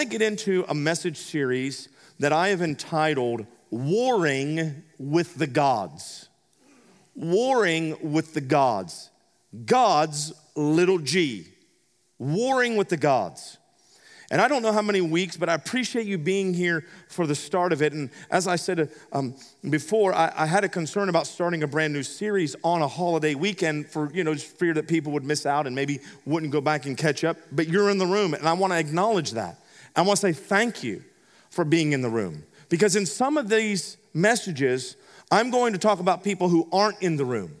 to get into a message series that I have entitled Warring with the Gods. Warring with the Gods. God's little g. Warring with the Gods. And I don't know how many weeks, but I appreciate you being here for the start of it. And as I said um, before, I, I, had a concern about starting a brand new series on a holiday weekend for, you know, just fear that people would miss out and maybe wouldn't go back and catch up. But you're in the room, and I want to acknowledge that. I want to say thank you for being in the room. Because in some of these messages, I'm going to talk about people who aren't in the room.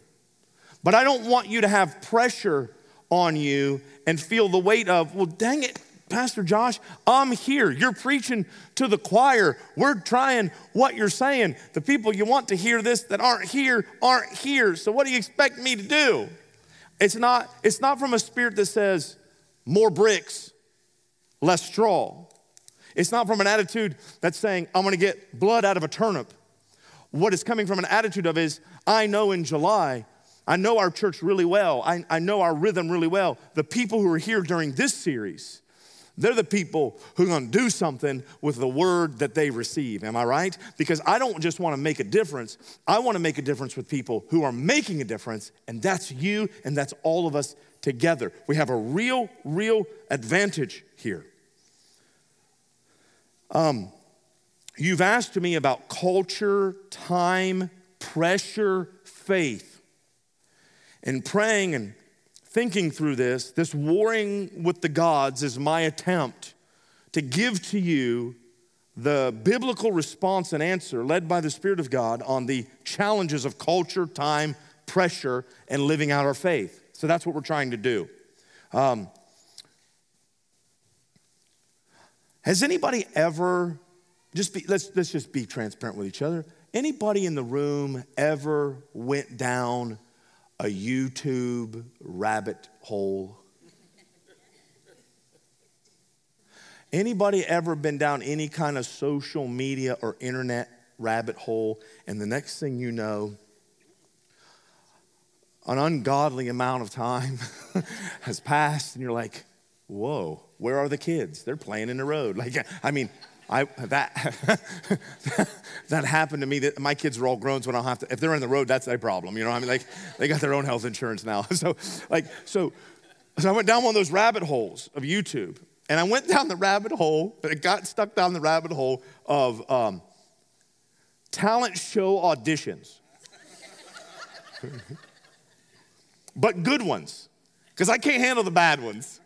But I don't want you to have pressure on you and feel the weight of, well, dang it, Pastor Josh, I'm here. You're preaching to the choir. We're trying what you're saying. The people you want to hear this that aren't here aren't here. So what do you expect me to do? It's not, it's not from a spirit that says more bricks, less straw. It's not from an attitude that's saying, I'm gonna get blood out of a turnip. What is coming from an attitude of is, I know in July, I know our church really well, I, I know our rhythm really well. The people who are here during this series, they're the people who are gonna do something with the word that they receive. Am I right? Because I don't just wanna make a difference, I wanna make a difference with people who are making a difference, and that's you and that's all of us together. We have a real, real advantage here. Um, you've asked me about culture, time, pressure, faith. And praying and thinking through this, this warring with the gods is my attempt to give to you the biblical response and answer led by the Spirit of God on the challenges of culture, time, pressure, and living out our faith. So that's what we're trying to do. Um, Has anybody ever, just be, let's, let's just be transparent with each other. Anybody in the room ever went down a YouTube rabbit hole? Anybody ever been down any kind of social media or internet rabbit hole, and the next thing you know, an ungodly amount of time has passed, and you're like, whoa, where are the kids? They're playing in the road. Like, I mean, I, that, that happened to me. That my kids are all grown, so I don't have to. If they're in the road, that's their problem. You know, I mean, like they got their own health insurance now. So, like, so, so I went down one of those rabbit holes of YouTube, and I went down the rabbit hole. But it got stuck down the rabbit hole of um, talent show auditions, but good ones, because I can't handle the bad ones.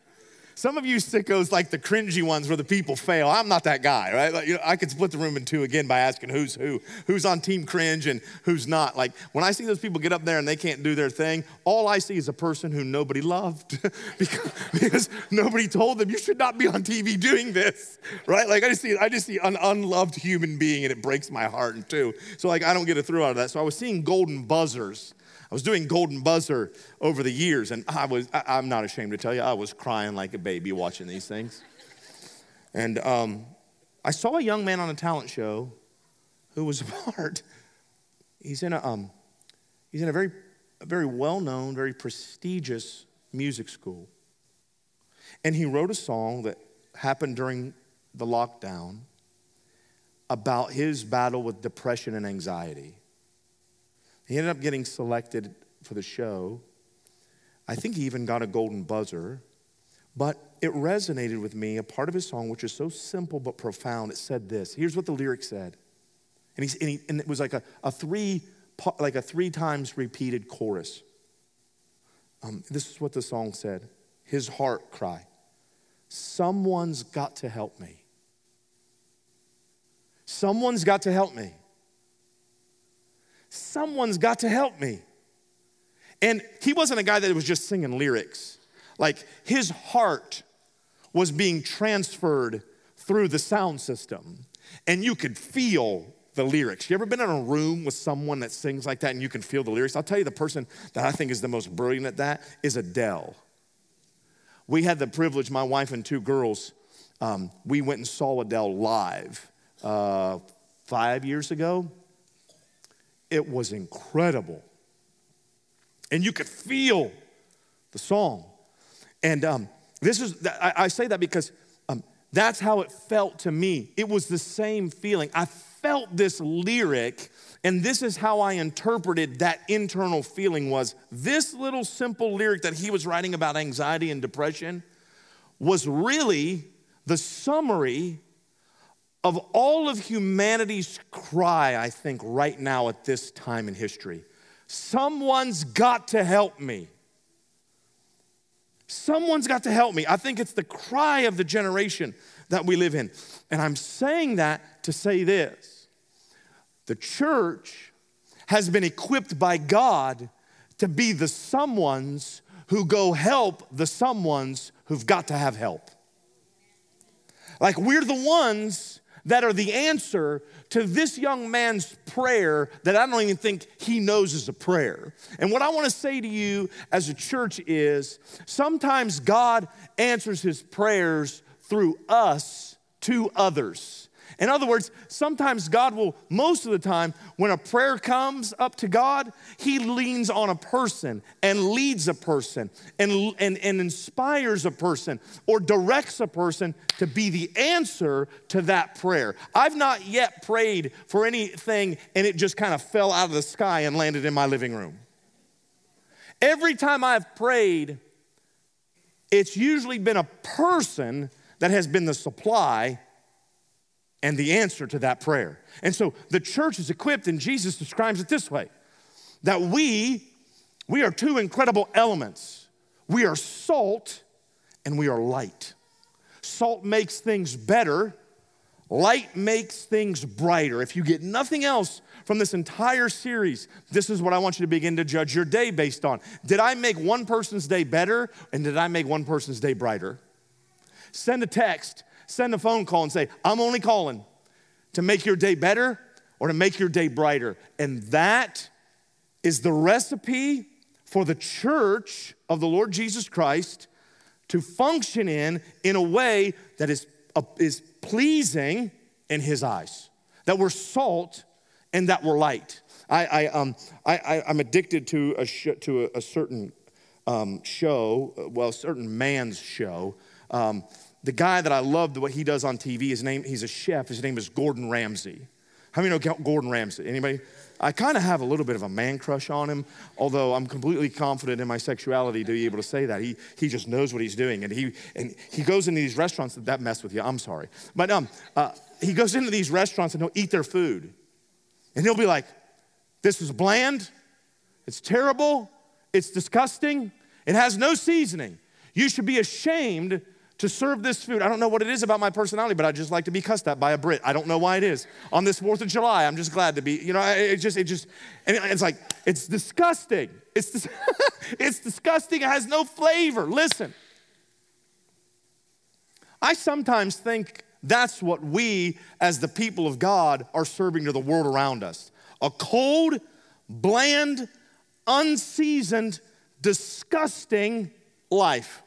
Some of you sickos like the cringy ones where the people fail. I'm not that guy, right? Like, you know, I could split the room in two again by asking who's who, who's on team cringe and who's not. Like when I see those people get up there and they can't do their thing, all I see is a person who nobody loved because, because nobody told them you should not be on TV doing this, right? Like I just see, I just see an unloved human being and it breaks my heart in two. So like I don't get a thrill out of that. So I was seeing golden buzzers I was doing Golden Buzzer over the years, and I was, I, am not ashamed to tell you, I was crying like a baby watching these things. And um, I saw a young man on a talent show who was a part. He's in a, um, he's in a very, a very well known, very prestigious music school. And he wrote a song that happened during the lockdown about his battle with depression and anxiety. He ended up getting selected for the show. I think he even got a golden buzzer. But it resonated with me, a part of his song, which is so simple but profound. It said this. Here's what the lyric said. And, he, and, he, and it was like a, a three like a three times repeated chorus. Um, this is what the song said. His heart cry. Someone's got to help me. Someone's got to help me someone's got to help me. And he wasn't a guy that was just singing lyrics. Like his heart was being transferred through the sound system, and you could feel the lyrics. You ever been in a room with someone that sings like that and you can feel the lyrics? I'll tell you the person that I think is the most brilliant at that is Adele. We had the privilege, my wife and two girls, um, we went and saw Adele live uh, five years ago. It was incredible. And you could feel the song. And um, this is, I, say that because um, That's how it felt to me. It was the same feeling. I felt this lyric and this is how I interpreted that internal feeling was this little simple lyric that he was writing about anxiety and depression was really the summary of all of humanity's cry, I think, right now at this time in history. Someone's got to help me. Someone's got to help me. I think it's the cry of the generation that we live in. And I'm saying that to say this the church has been equipped by God to be the someones who go help the someones who've got to have help. Like we're the ones that are the answer to this young man's prayer that I don't even think he knows is a prayer. And what I want to say to you as a church is sometimes God answers his prayers through us to others. In other words, sometimes God will, most of the time, when a prayer comes up to God, He leans on a person and leads a person and, and, and inspires a person or directs a person to be the answer to that prayer. I've not yet prayed for anything and it just kind of fell out of the sky and landed in my living room. Every time I've prayed, it's usually been a person that has been the supply and the answer to that prayer. And so the church is equipped, and Jesus describes it this way that we, we are two incredible elements. We are salt and we are light. Salt makes things better, light makes things brighter. If you get nothing else from this entire series, this is what I want you to begin to judge your day based on. Did I make one person's day better and did I make one person's day brighter? Send a text send a phone call and say, I'm only calling to make your day better or to make your day brighter. And that is the recipe for the church of the Lord Jesus Christ to function in in a way that is, uh, is pleasing in his eyes, that we're salt and that we're light. I, I, um, I, am addicted to a, sh- to a, a certain um, show, well, a certain man's show. Um, the guy that I love what he does on TV, his name, he's a chef, his name is Gordon Ramsay. How many know Gordon Ramsay? Anybody? I kind of have a little bit of a man crush on him, although I'm completely confident in my sexuality to be able to say that. He, he just knows what he's doing. And he, and he goes into these restaurants that mess with you. I'm sorry. But um, uh, he goes into these restaurants and he'll eat their food. And he'll be like, this is bland. It's terrible. It's disgusting. It has no seasoning. You should be ashamed to serve this food. I don't know what it is about my personality, but I just like to be cussed at by a Brit. I don't know why it is. On this 4th of July, I'm just glad to be, you know, it just, it just, and it's like, it's disgusting. It's, dis- it's disgusting. It has no flavor. Listen, I sometimes think that's what we, as the people of God, are serving to the world around us a cold, bland, unseasoned, disgusting life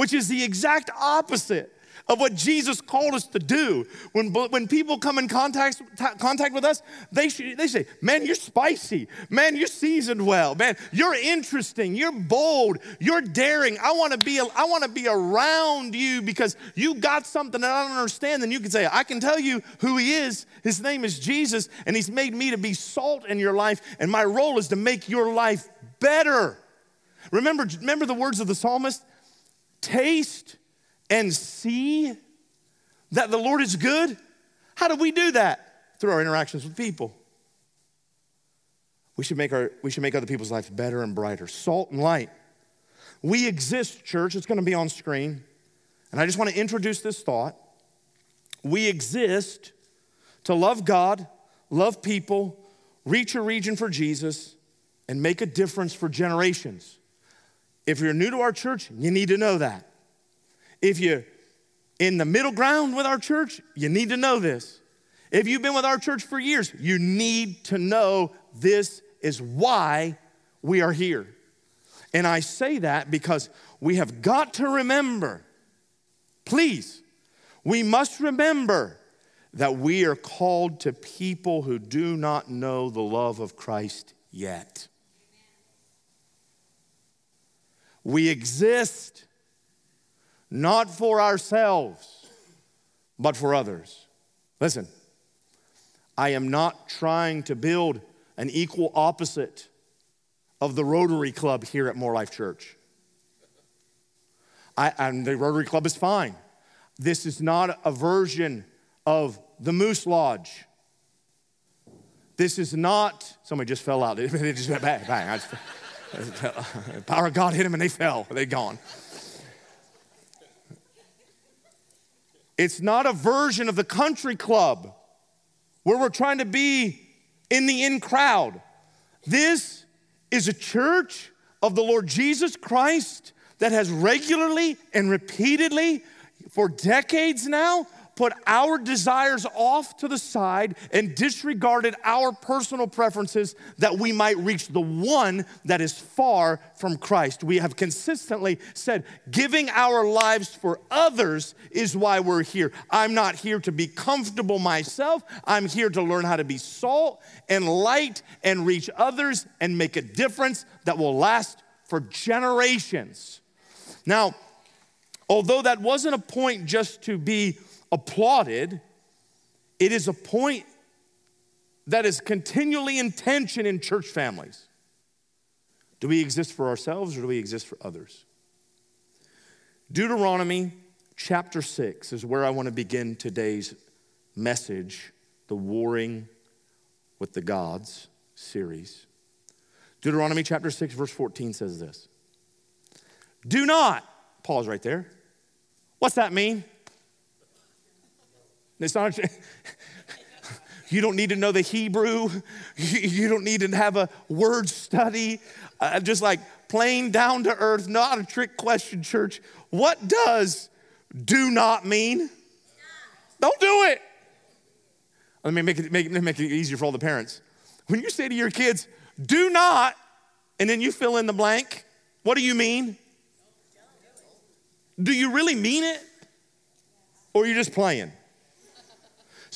which is the exact opposite of what Jesus called us to do. When, when people come in contact, contact with us, they, they say, Man, you're spicy. Man, you're seasoned well. Man, you're interesting. You're bold. You're daring. I want to be, I want to be around you because you got something that I don't understand. Then you can say, I can tell you who He is. His name is Jesus, and He's made me to be salt in your life, and my role is to make your life better. Remember, remember the words of the psalmist? Taste and see that the Lord is good? How do we do that? Through our interactions with people. We should make, our, we should make other people's lives better and brighter. Salt and light. We exist, church. It's going to be on screen. And I just want to introduce this thought. We exist to love God, love people, reach a region for Jesus, and make a difference for generations. If you're new to our church, you need to know that. If you're in the middle ground with our church, you need to know this. If you've been with our church for years, you need to know this is why we are here. And I say that because we have got to remember, please, we must remember that we are called to people who do not know the love of Christ yet. We exist not for ourselves. but for others. Listen, I am not trying to build an equal opposite of the Rotary Club here at More Life Church. I, and the Rotary Club is fine. This is not a version of the Moose Lodge. This is not, somebody just fell out. It just went bang, bang. Just, power of God hit them and they fell. They're gone. It's not a version of the country club where we're trying to be in the in crowd. This is a church of the Lord Jesus Christ that has regularly and repeatedly, for decades now, put our desires off to the side and disregarded our personal preferences that we might reach the one that is far from Christ. We have consistently said, giving our lives for others is why we're here. I'm not here to be comfortable myself, I'm here to learn how to be salt and light and reach others and make a difference that will last for generations. Now, although that wasn't a point just to be applauded, it is a point that is continually in tension in church families. Do we exist for ourselves or do we exist for others? Deuteronomy chapter 6 is where I want to begin today's message, the Warring with the Gods series. Deuteronomy chapter 6, verse 14 says this Do not, pause right there. What's that mean? It's not, you don't need to know the Hebrew. You don't need to have a word study. Just like plain down to earth, not a trick question, church. What does do not mean? Don't do it. Let me make it, make, make it easier for all the parents. When you say to your kids, do not, and then you fill in the blank, what do you mean? Do you really mean it? Or you're you just playing?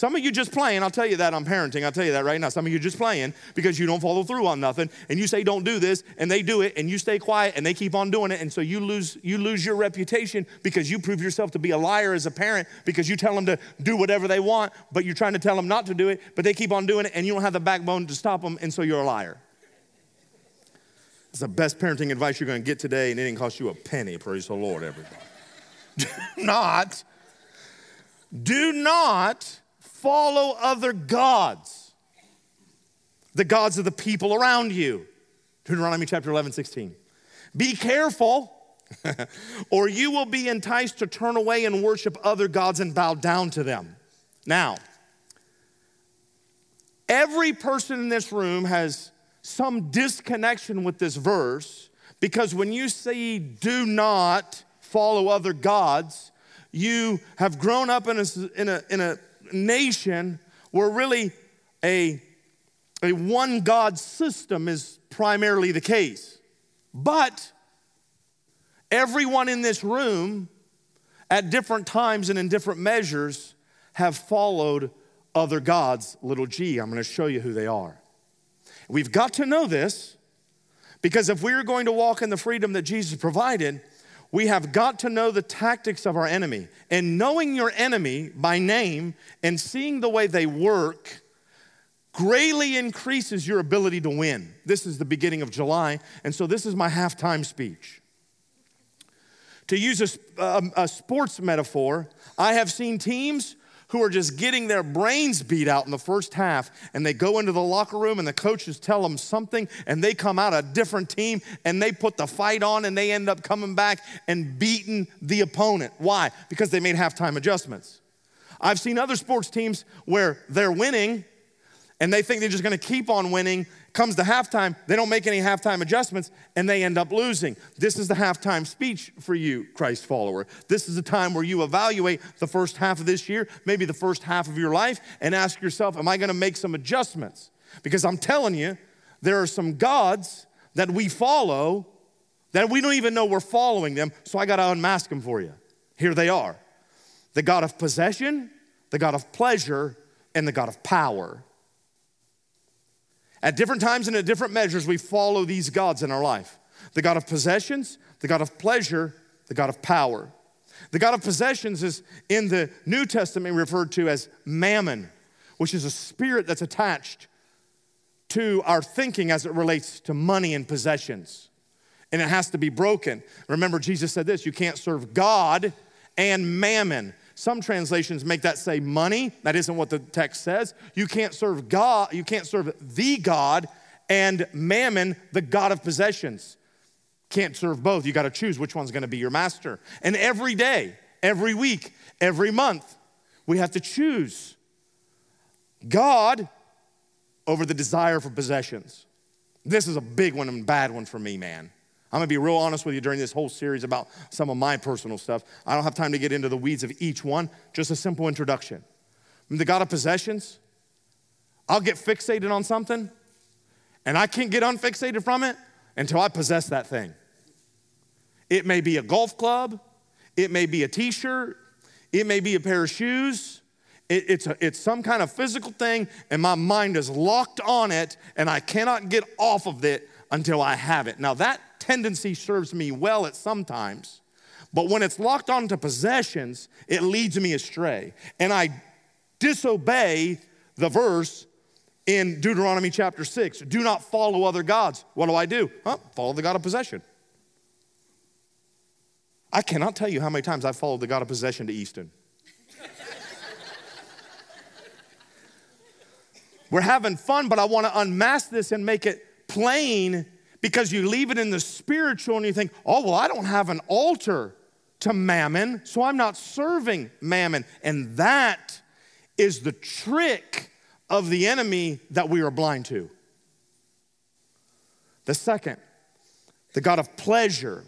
Some of you just playing, I'll tell you that I'm parenting, I'll tell you that right now. Some of you just playing because you don't follow through on nothing and you say don't do this and they do it and you stay quiet and they keep on doing it and so you lose you lose your reputation because you prove yourself to be a liar as a parent because you tell them to do whatever they want but you're trying to tell them not to do it but they keep on doing it and you don't have the backbone to stop them and so you're a liar. It's the best parenting advice you're going to get today and it didn't cost you a penny, praise the Lord everybody. do not do not follow other gods, the gods of the people around you. Deuteronomy chapter 11, 16. Be careful, or you will be enticed to turn away and worship other gods and bow down to them. Now, every person in this room has some disconnection with this verse because when you say do not follow other gods, you have grown up in a, in a, in a nation where really a, a one God system is primarily the case. But everyone in this room, at different times and in different measures, have followed other gods, little g. I'm going to show you who they are. We've got to know this because if we're going to walk in the freedom that Jesus provided, we have got to know the tactics of our enemy. And knowing your enemy by name and seeing the way they work greatly increases your ability to win. This is the beginning of July, and so this is my halftime speech. To use a, a, um, a sports metaphor, I have seen teams who are just getting their brains beat out in the first half and they go into the locker room and the coaches tell them something and they come out a different team and they put the fight on and they end up coming back and beating the opponent. Why? Because they made halftime adjustments. I've seen other sports teams where they're winning and they think they're just going to keep on winning Comes to halftime, they don't make any halftime adjustments and they end up losing. This is the halftime speech for you, Christ follower. This is the time where you evaluate the first half of this year, maybe the first half of your life, and ask yourself, Am I going to make some adjustments? Because I'm telling you, there are some gods that we follow that we don't even know we're following them, so I got to unmask them for you. Here they are the God of possession, the God of pleasure, and the God of power. At different times and at different measures, we follow these gods in our life the God of possessions, the God of pleasure, the God of power. The God of possessions is in the New Testament referred to as mammon, which is a spirit that's attached to our thinking as it relates to money and possessions. And it has to be broken. Remember, Jesus said this you can't serve God and mammon. Some translations make that say money. That isn't what the text says. You can't serve God, you can't serve the God and mammon, the God of possessions. Can't serve both. You got to choose which one's going to be your master. And every day, every week, every month, we have to choose God over the desire for possessions. This is a big one and bad one for me, man. I'm gonna be real honest with you during this whole series about some of my personal stuff. I don't have time to get into the weeds of each one, just a simple introduction. I'm the God of possessions. I'll get fixated on something, and I can't get unfixated from it until I possess that thing. It may be a golf club, it may be a t shirt, it may be a pair of shoes. It, it's, a, it's some kind of physical thing, and my mind is locked on it, and I cannot get off of it until I have it. Now, that tendency serves me well at some times, but when it's locked onto possessions, it leads me astray. And I disobey the verse in Deuteronomy chapter 6 do not follow other gods. What do I do? Huh? Follow the God of possession. I cannot tell you how many times I've followed the God of possession to Easton. We're having fun, but I want to unmask this and make it plain because you leave it in the spiritual and you think, oh, well, I don't have an altar to mammon, so I'm not serving mammon. And that is the trick of the enemy that we are blind to. The second, the God of pleasure.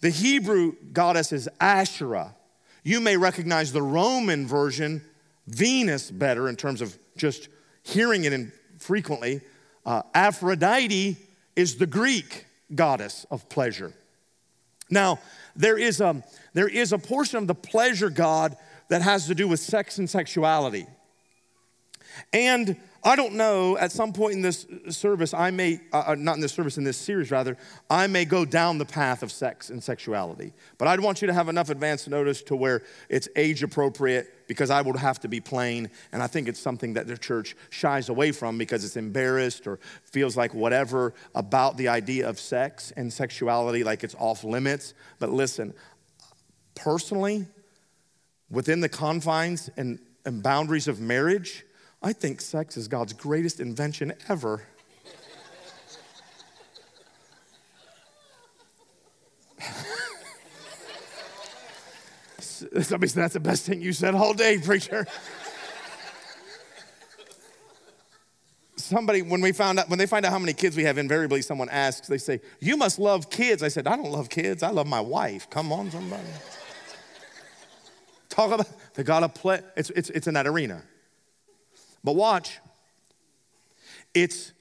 The Hebrew goddess is Asherah. You may recognize the Roman version, Venus, better in terms of just hearing it in frequently. Uh, Aphrodite is the Greek goddess of pleasure. Now, there is, a, there is a portion of the pleasure god that has to do with sex and sexuality. And I don't know, at some point in this service, I may, uh, uh, not in this service, in this series rather, I may go down the path of sex and sexuality. But I'd want you to have enough advance notice to where it's age appropriate because I would have to be plain. And I think it's something that the church shies away from because it's embarrassed or feels like whatever about the idea of sex and sexuality, like it's off limits. But listen, personally, within the confines and, and boundaries of marriage, I think sex is God's greatest invention ever. Somebody said, That's the best thing you said all day, preacher. Somebody, when we found out, when they find out how many kids we have, invariably someone asks, they say, You must love kids. I said, I don't love kids, I love my wife. Come on, somebody. Talk about the God of play. It's, it's, it's in that arena. But watch, it's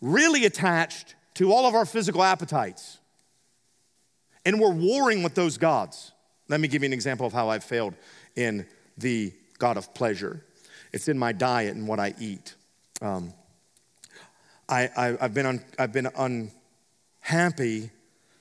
really attached to all of our physical appetites. And we're warring with those gods. Let me give you an example of how I've failed in the God of pleasure. It's in my diet and what I eat. Um, I, have been un, I've been unhappy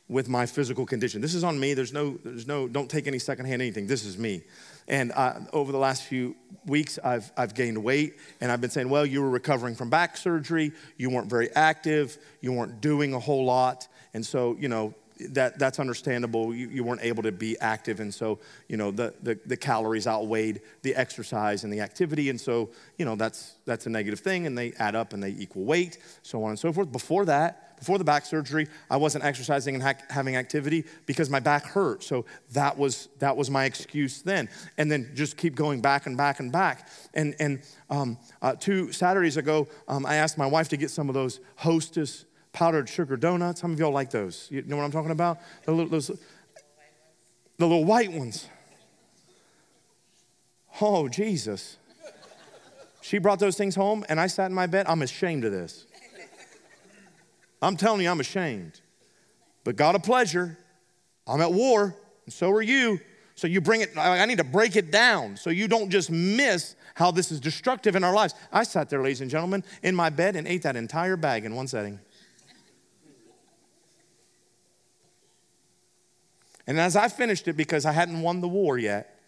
with my physical condition. This is on me. There's no, there's no, don't take any secondhand anything. This is me. And uh, over the last few weeks, I've, I've gained weight, and I've been saying, well, you were recovering from back surgery, you weren't very active, you weren't doing a whole lot. And so, you know, that, that's understandable. You, you weren't able to be active, and so, you know, the, the, the calories outweighed the exercise and the activity. And so, you know, that's, that's a negative thing, and they add up and they equal weight, so on and so forth. Before that, before the back surgery, I wasn't exercising and ha- having activity because my back hurt. So that was that was my excuse then. And then just keep going back and back and back. And and um, uh, two Saturdays ago, um, I asked my wife to get some of those Hostess powdered sugar donuts. Many of y'all like those? You know what I'm talking about? The little, those, the little white ones. Oh, Jesus. She brought those things home, and I sat in my bed. I'm ashamed of this. I'm telling you, I'm ashamed. But God of pleasure, I'm at war, and so are you. So you bring it, I need to break it down so you don't just miss how this is destructive in our lives. I sat there, ladies and gentlemen, in my bed and ate that entire bag in one setting. And as I finished it, because I hadn't won the war yet,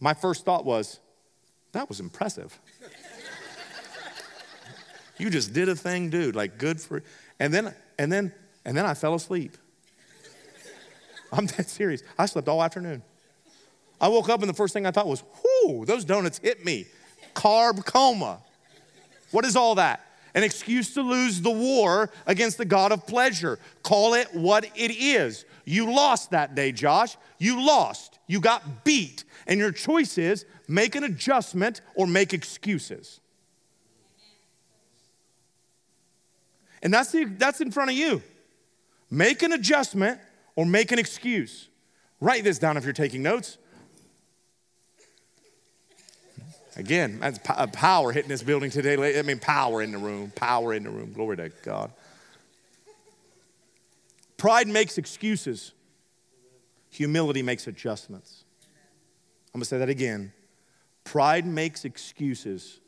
my first thought was, that was impressive. you just did a thing, dude. Like good for and then and then and then I fell asleep. I'm that serious. I slept all afternoon. I woke up and the first thing I thought was, whoo, those donuts hit me. Carb coma. What is all that? An excuse to lose the war against the God of pleasure. Call it what it is. You lost that day, Josh. You lost. You got beat. And your choice is make an adjustment or make excuses. And that's, the, that's in front of you. Make an adjustment or make an excuse. Write this down if you're taking notes. Again, that's uh, power hitting this building today. I mean, power in the room, power in the room. Glory to God. Pride makes excuses, humility makes adjustments. I'm gonna say that again. Pride makes excuses,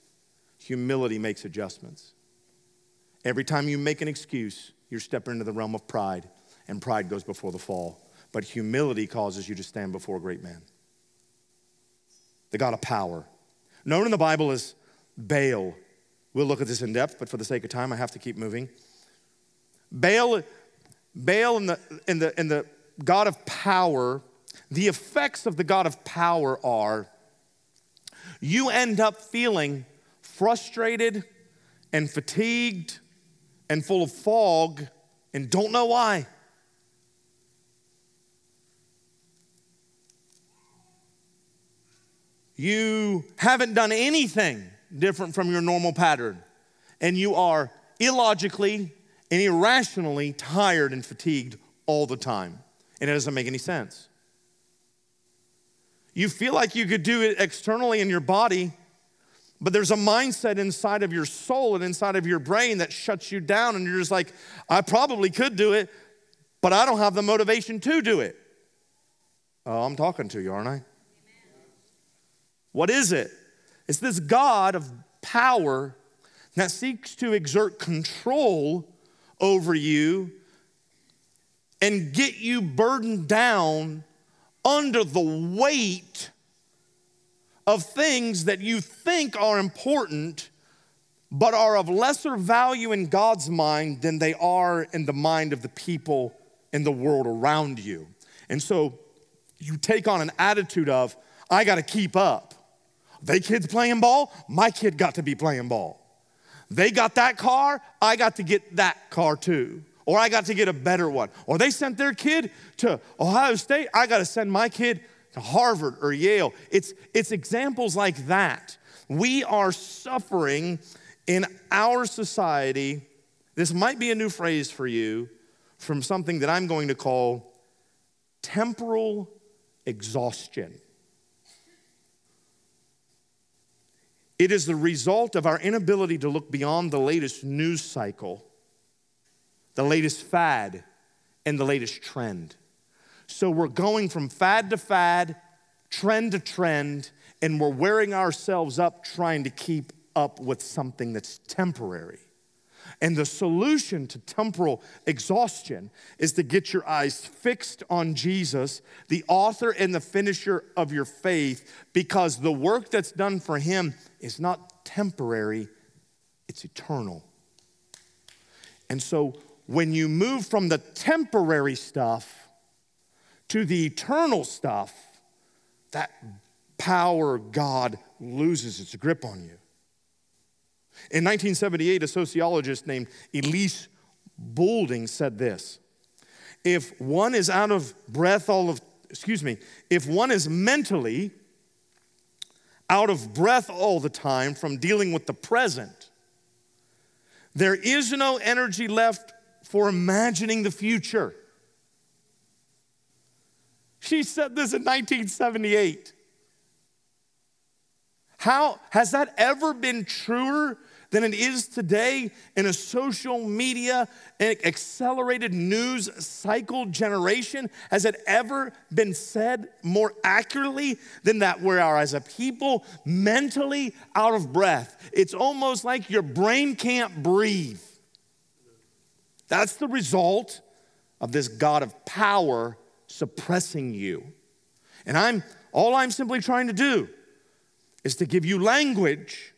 humility makes adjustments. Every time you make an excuse, you're stepping into the realm of pride, and pride goes before the fall. But humility causes you to stand before a great man. The God of power. Known in the Bible as Baal. We'll look at this in depth, but for the sake of time, I have to keep moving. Baal, Baal and the, and the, and the God of power, the effects of the God of power are you end up feeling frustrated and fatigued and full of fog and don't know why. You haven't done anything different from your normal pattern, and you are illogically and irrationally tired and fatigued all the time, and it doesn't make any sense. You feel like you could do it externally in your body, but there's a mindset inside of your soul and inside of your brain that shuts you down, and you're just like, I probably could do it, but I don't have the motivation to do it. Oh, I'm talking to you, aren't I? What is it? It's this God of power that seeks to exert control over you and get you burdened down under the weight of things that you think are important but are of lesser value in God's mind than they are in the mind of the people in the world around you. And so you take on an attitude of, I gotta keep up. They kids playing ball, my kid got to be playing ball. They got that car, I got to get that car too. Or I got to get a better one. Or they sent their kid to Ohio State, I got to send my kid to Harvard or Yale. It's, it's examples like that. We are suffering in our society. This might be a new phrase for you from something that I'm going to call temporal exhaustion. It is the result of our inability to look beyond the latest news cycle, the latest fad, and the latest trend. So we're going from fad to fad, trend to trend, and we're wearing ourselves up trying to keep up with something that's temporary. And the solution to temporal exhaustion is to get your eyes fixed on Jesus, the author and the finisher of your faith, because the work that's done for him is not temporary, it's eternal. And so when you move from the temporary stuff to the eternal stuff, that power God loses its grip on you. In 1978, a sociologist named Elise Boulding said this If one is out of breath all of, excuse me, if one is mentally out of breath all the time from dealing with the present, there is no energy left for imagining the future. She said this in 1978. How has that ever been truer than it is today in a social media and accelerated news cycle generation? Has it ever been said more accurately than that we are as a people mentally out of breath? It's almost like your brain can't breathe. That's the result of this God of power suppressing you. And I'm all I'm simply trying to do is to give you language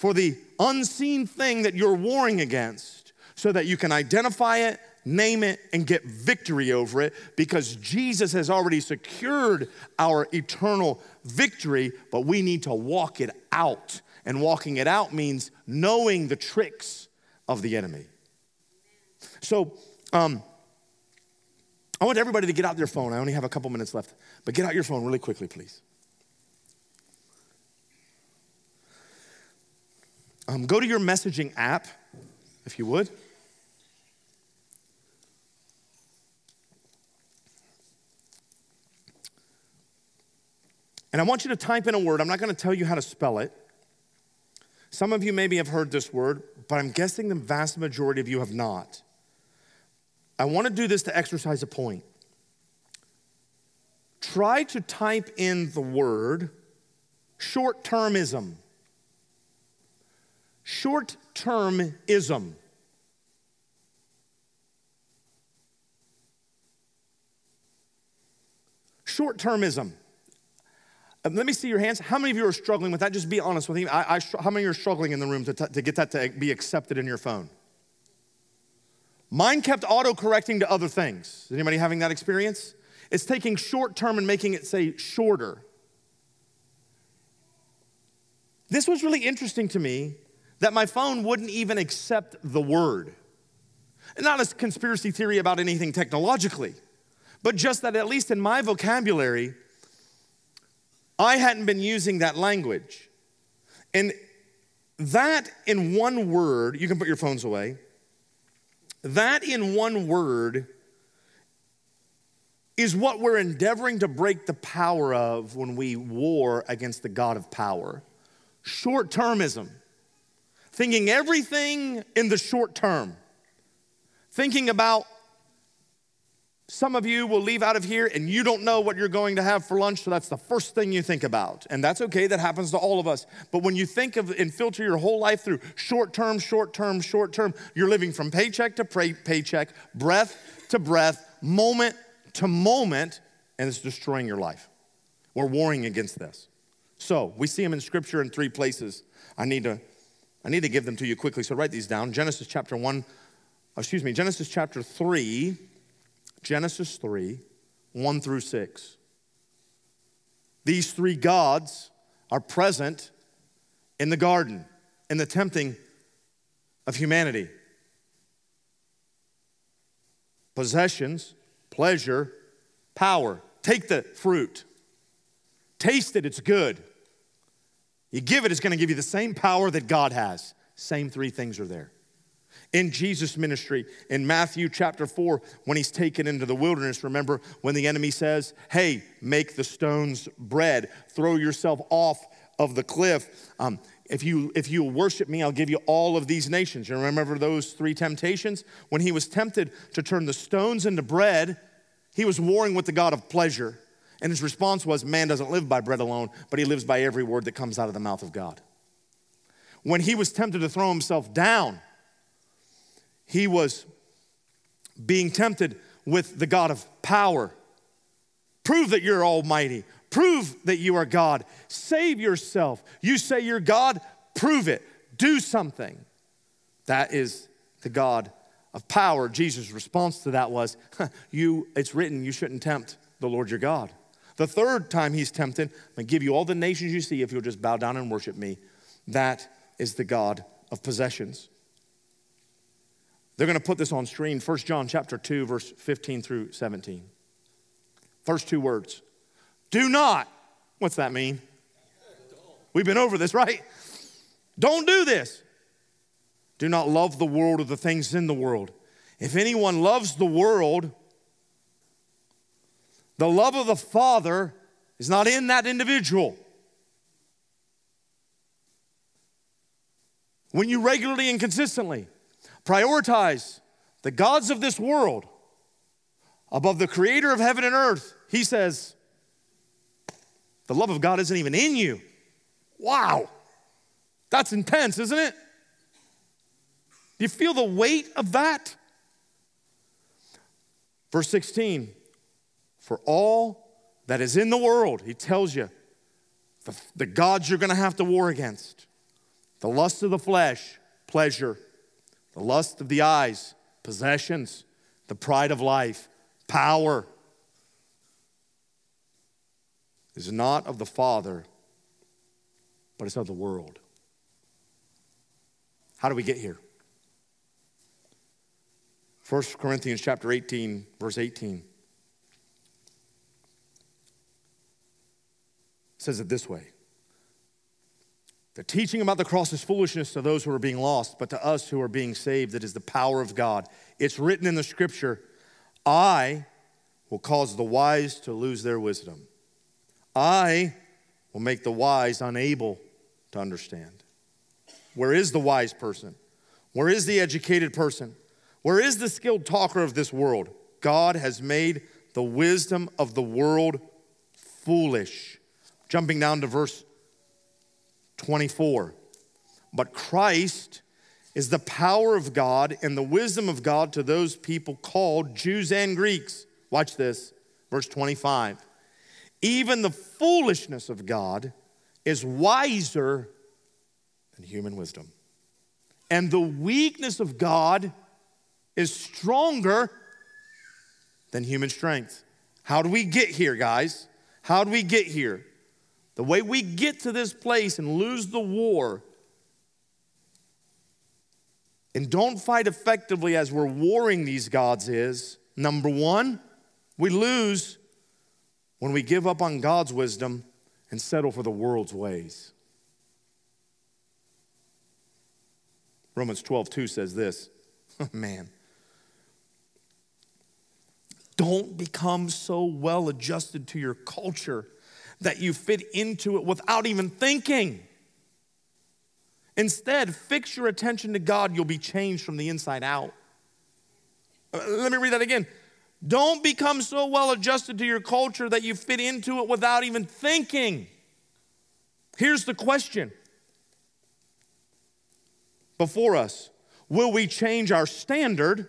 for the unseen thing that you're warring against so that you can identify it, name it, and get victory over it because Jesus has already secured our eternal victory, but we need to walk it out. And walking it out means knowing the tricks of the enemy. So, um, I want everybody to get out their phone. I only have a couple minutes left, but get out your phone really quickly, please. Um, go to your messaging app, if you would. And I want you to type in a word. I'm not going to tell you how to spell it. Some of you maybe have heard this word, but I'm guessing the vast majority of you have not. I want to do this to exercise a point. Try to type in the word short termism. Short termism. Short termism. Um, let me see your hands. How many of you are struggling with that? Just be honest with me. I, I, how many are struggling in the room to, t- to get that to be accepted in your phone? Mine kept auto correcting to other things. Is anybody having that experience? It's taking short term and making it say shorter. This was really interesting to me that my phone wouldn't even accept the word. Not a conspiracy theory about anything technologically, but just that at least in my vocabulary, I hadn't been using that language. And that in one word, you can put your phones away. That in one word is what we're endeavoring to break the power of when we war against the God of power. Short termism, thinking everything in the short term, thinking about some of you will leave out of here and you don't know what you're going to have for lunch, so that's the first thing you think about. And that's okay, that happens to all of us. But when you think of and filter your whole life through short term, short term, short term, you're living from paycheck to pay- paycheck, breath to breath, moment to moment, and it's destroying your life. We're warring against this. So we see them in scripture in three places. I need to, I need to give them to you quickly, so write these down. Genesis chapter 1, excuse me, Genesis chapter 3 Genesis 3 1 through 6. These three gods are present in the garden, in the tempting of humanity possessions, pleasure, power. Take the fruit, taste it, it's good. You give it, it's going to give you the same power that God has. Same three things are there in Jesus' ministry in Matthew chapter 4 when he's taken into the wilderness. Remember when the enemy says, Hey, make the stones bread, throw yourself off of the cliff. Um, if you if you worship me, I'll give you all of these nations. You remember those three temptations? When he was tempted to turn the stones into bread, he was warring with the God of pleasure. And his response was, Man doesn't live by bread alone, but he lives by every word that comes out of the mouth of God. When he was tempted to throw himself down, he was being tempted with the God of power. Prove that you're almighty. Prove that you are God. Save yourself. You say you're God, prove it. Do something. That is the God of power. Jesus' response to that was, You, it's written, you shouldn't tempt the Lord your God. The third time he's tempted, I'm gonna give you all the nations you see if you'll just bow down and worship me. That is the God of possessions. They're going to put this on screen. 1 John chapter 2 verse 15 through 17. First two words. Do not. What's that mean? We've been over this, right? Don't do this. Do not love the world or the things in the world. If anyone loves the world, the love of the Father is not in that individual. When you regularly and consistently prioritize the gods of this world above the creator of heaven and earth, he says, the love of God isn't even in you. Wow. That's intense, isn't it? Do you feel the weight of that? Verse 16 For all that is in the world, he tells you the, the gods you're going to have to war against the lust of the flesh, pleasure, the lust of the eyes, possessions, the pride of life, power, is not of the Father, but it's of the world. How do we get here? 1 Corinthians chapter 18, verse 18. Says it this way The teaching about the cross is foolishness to those who are being lost, but to us who are being saved, it is the power of God. It's written in the scripture I will cause the wise to lose their wisdom, I will make the wise unable to understand. Where is the wise person? Where is the educated person? Where is the skilled talker of this world? God has made the wisdom of the world foolish. Jumping down to verse 24. But Christ is the power of God and the wisdom of God to those people called Jews and Greeks. Watch this, verse 25. Even the foolishness of God is wiser than human wisdom. And the weakness of God is stronger than human strength. How do we get here, guys? How do we get here? The way we get to this place and lose the war and don't fight effectively as we're warring these gods is number one, we lose when we give up on God's wisdom and settle for the world's ways. Romans 12, 2 says this. Oh, man. Don't become so well adjusted to your culture that you fit into it without even thinking. Instead, fix your attention to God, you'll be changed from the inside out. Uh, let me read that again. Don't become so well adjusted to your culture that you fit into it without even thinking. Here's the question before us Will we change our standard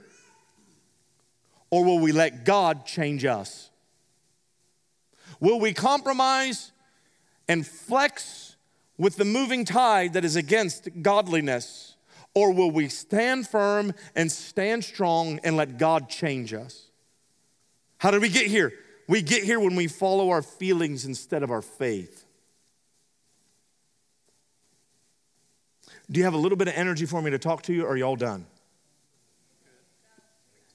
or will we let God change us? Will we compromise and flex with the moving tide that is against godliness? Or will we stand firm and stand strong and let God change us? How did we get here? We get here when we follow our feelings instead of our faith. Do you have a little bit of energy for me to talk to you, or are y'all done?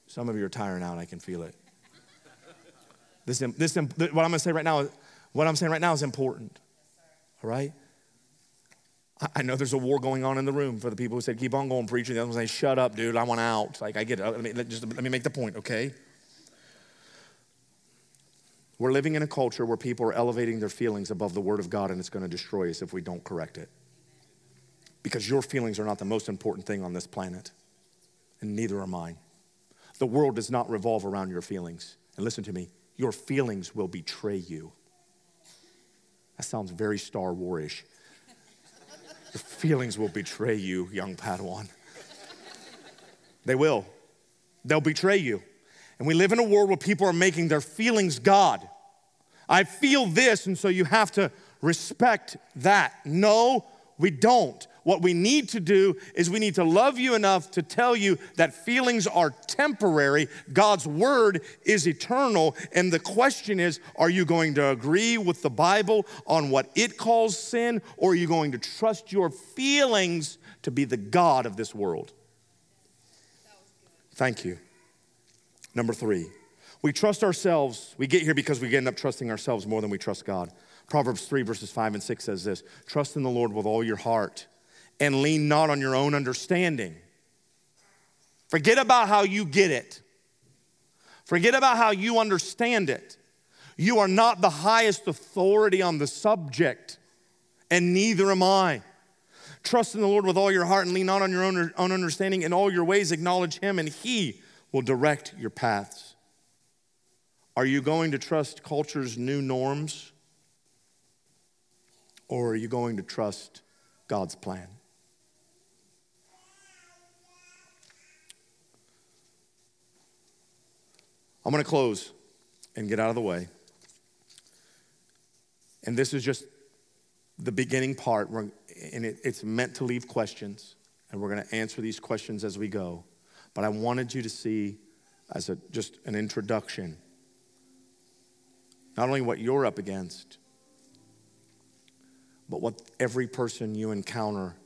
Some of you are tiring out, I can feel it. This, this, what I'm gonna say right now, what I'm saying right now is important. All right? I know there's a war going on in the room for the people who said, keep on going, preaching. The other ones say, shut up, dude, I want out. Like, I get it. Let me, just, let me make the point, okay? We're living in a culture where people are elevating their feelings above the Word of God, and it's going to destroy us if we don't correct it. Because your feelings are not the most important thing on this planet, and neither are mine. The world does not revolve around your feelings. And listen to me, your feelings will betray you. That sounds very Star Warish. Your feelings will betray you, young Padawan. They will. They'll betray you. And we live in a world where people are making their feelings God. I feel this, and so you have to respect that. No, we don't. What we need to do is we need to love you enough to tell you that feelings are temporary. God's word is eternal. And the question is are you going to agree with the Bible on what it calls sin, or are you going to trust your feelings to be the God of this world? Thank you. Number three, we trust ourselves. We get here because we end up trusting ourselves more than we trust God. Proverbs 3, verses 5 and 6 says this Trust in the Lord with all your heart and lean not on your own understanding. Forget about how you get it. Forget about how you understand it. You are not the highest authority on the subject, and neither am I. Trust in the Lord with all your heart and lean not on your own, understanding. In all your ways, acknowledge Him, and He will direct your paths. Are you going to trust culture's new norms? Or are you going to trust God's plan? I'm going to close and get out of the way. And this is just the beginning part, and it's meant to leave questions, and we're going to answer these questions as we go. But I wanted you to see, as a, just an introduction, not only what you're up against, but what every person you encounter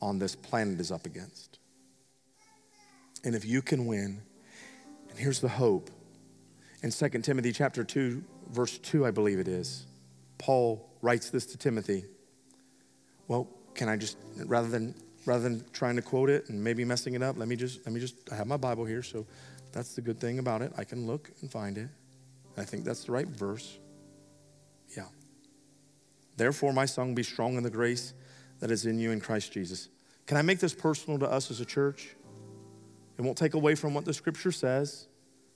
on this planet is up against. And if you can win, and here's the hope. In 2 Timothy chapter 2, verse 2, I believe it is, Paul writes this to Timothy. Well, can I just rather than rather than trying to quote it and maybe messing it up, let me just let me just I have my Bible here, so that's the good thing about it. I can look and find it. I think that's the right verse. Yeah. Therefore, my son, be strong in the grace that is in you in Christ Jesus. Can I make this personal to us as a church? It won't take away from what the scripture says,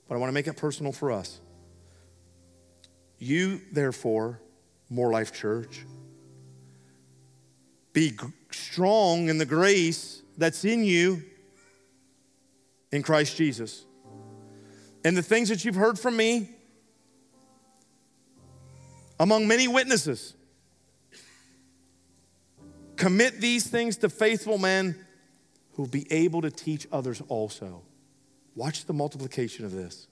but I want to make it personal for us. You, therefore, More Life Church, be strong in the grace that's in you in Christ Jesus. And the things that you've heard from me among many witnesses, commit these things to faithful men who will be able to teach others also. Watch the multiplication of this.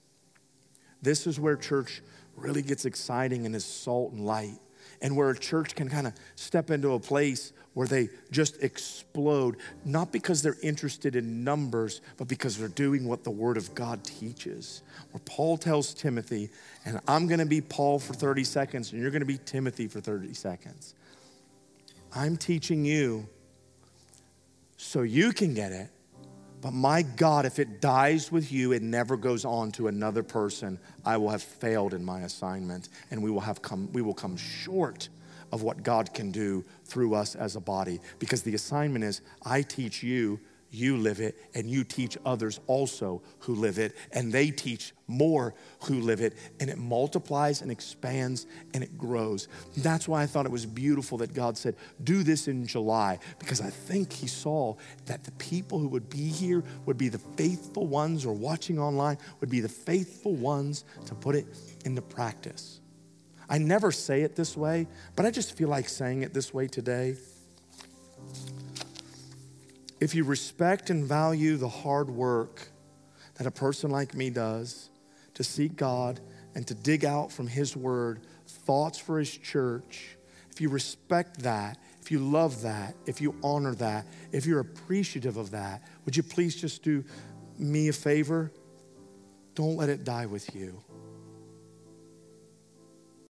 This is where church really gets exciting and is salt and light, and where a church can kind of step into a place where they just explode, not because they're interested in numbers, but because they're doing what the Word of God teaches. Where Paul tells Timothy, and I'm gonna be Paul for 30 seconds, and you're gonna be Timothy for 30 seconds. I'm teaching you so you can get it. But my God, if it dies with you, it never goes on to another person. I will have failed in my assignment, and we will have come, we will come short of what God can do through us as a body. Because the assignment is I teach you, you live it, and you teach others also who live it, and they teach more who live it, and it multiplies and expands and it grows. That's why I thought it was beautiful that God said, Do this in July, because I think He saw that the people who would be here would be the faithful ones, or watching online would be the faithful ones to put it into practice. I never say it this way, but I just feel like saying it this way today. If you respect and value the hard work that a person like me does to seek God and to dig out from His Word thoughts for His church, if you respect that, if you love that, if you honor that, if you're appreciative of that, would you please just do me a favor? Don't let it die with you.